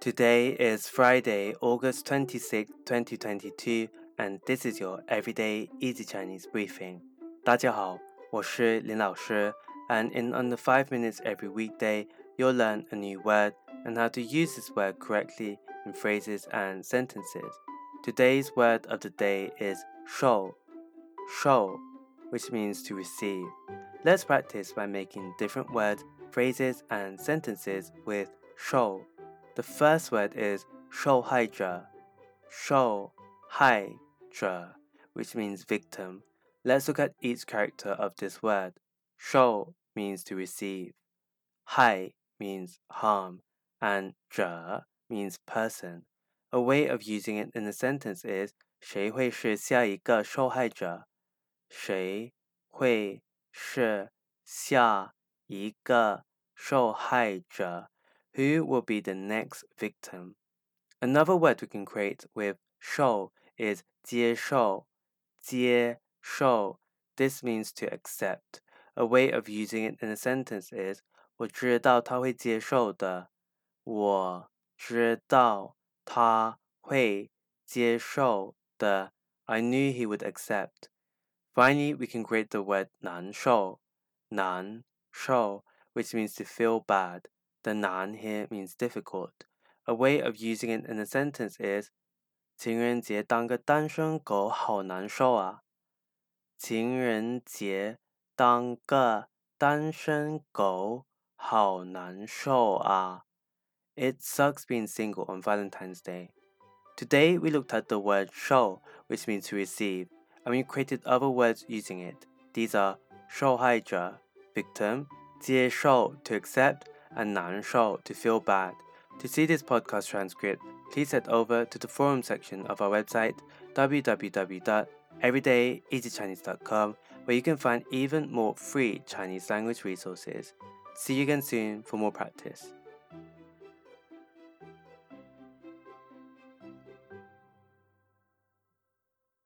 Today is Friday, August 26, 2022, and this is your everyday easy Chinese briefing. 大家好，我是林老师, and in under 5 minutes every weekday, you'll learn a new word and how to use this word correctly in phrases and sentences. Today's word of the day is show. Show, which means to receive. Let's practice by making different words, phrases, and sentences with show. The first word is Shouhaizhe, Shouhaizhe, which means victim. Let's look at each character of this word. Shou means to receive, Hai means harm, and Zhe means person. A way of using it in a sentence is 谁会是下一个受害者？谁会是下一个受害者？？who will be the next victim? Another word we can create with show is 接受,接受. This means to accept. A way of using it in a sentence is 我知道他会接受的。我知道他会接受的。I knew he would accept. Finally, we can create the word 难受,难受, which means to feel bad. The nan here means difficult. A way of using it in a sentence is 情人节当个单身狗好难受啊。情人节当个单身狗好难受啊。It sucks being single on Valentine's Day. Today we looked at the word shou, which means to receive, and we created other words using it. These are 受害者, victim, 接受 to accept, and 难受 to feel bad. To see this podcast transcript, please head over to the forum section of our website www.everydayeasychinese.com where you can find even more free Chinese language resources. See you again soon for more practice.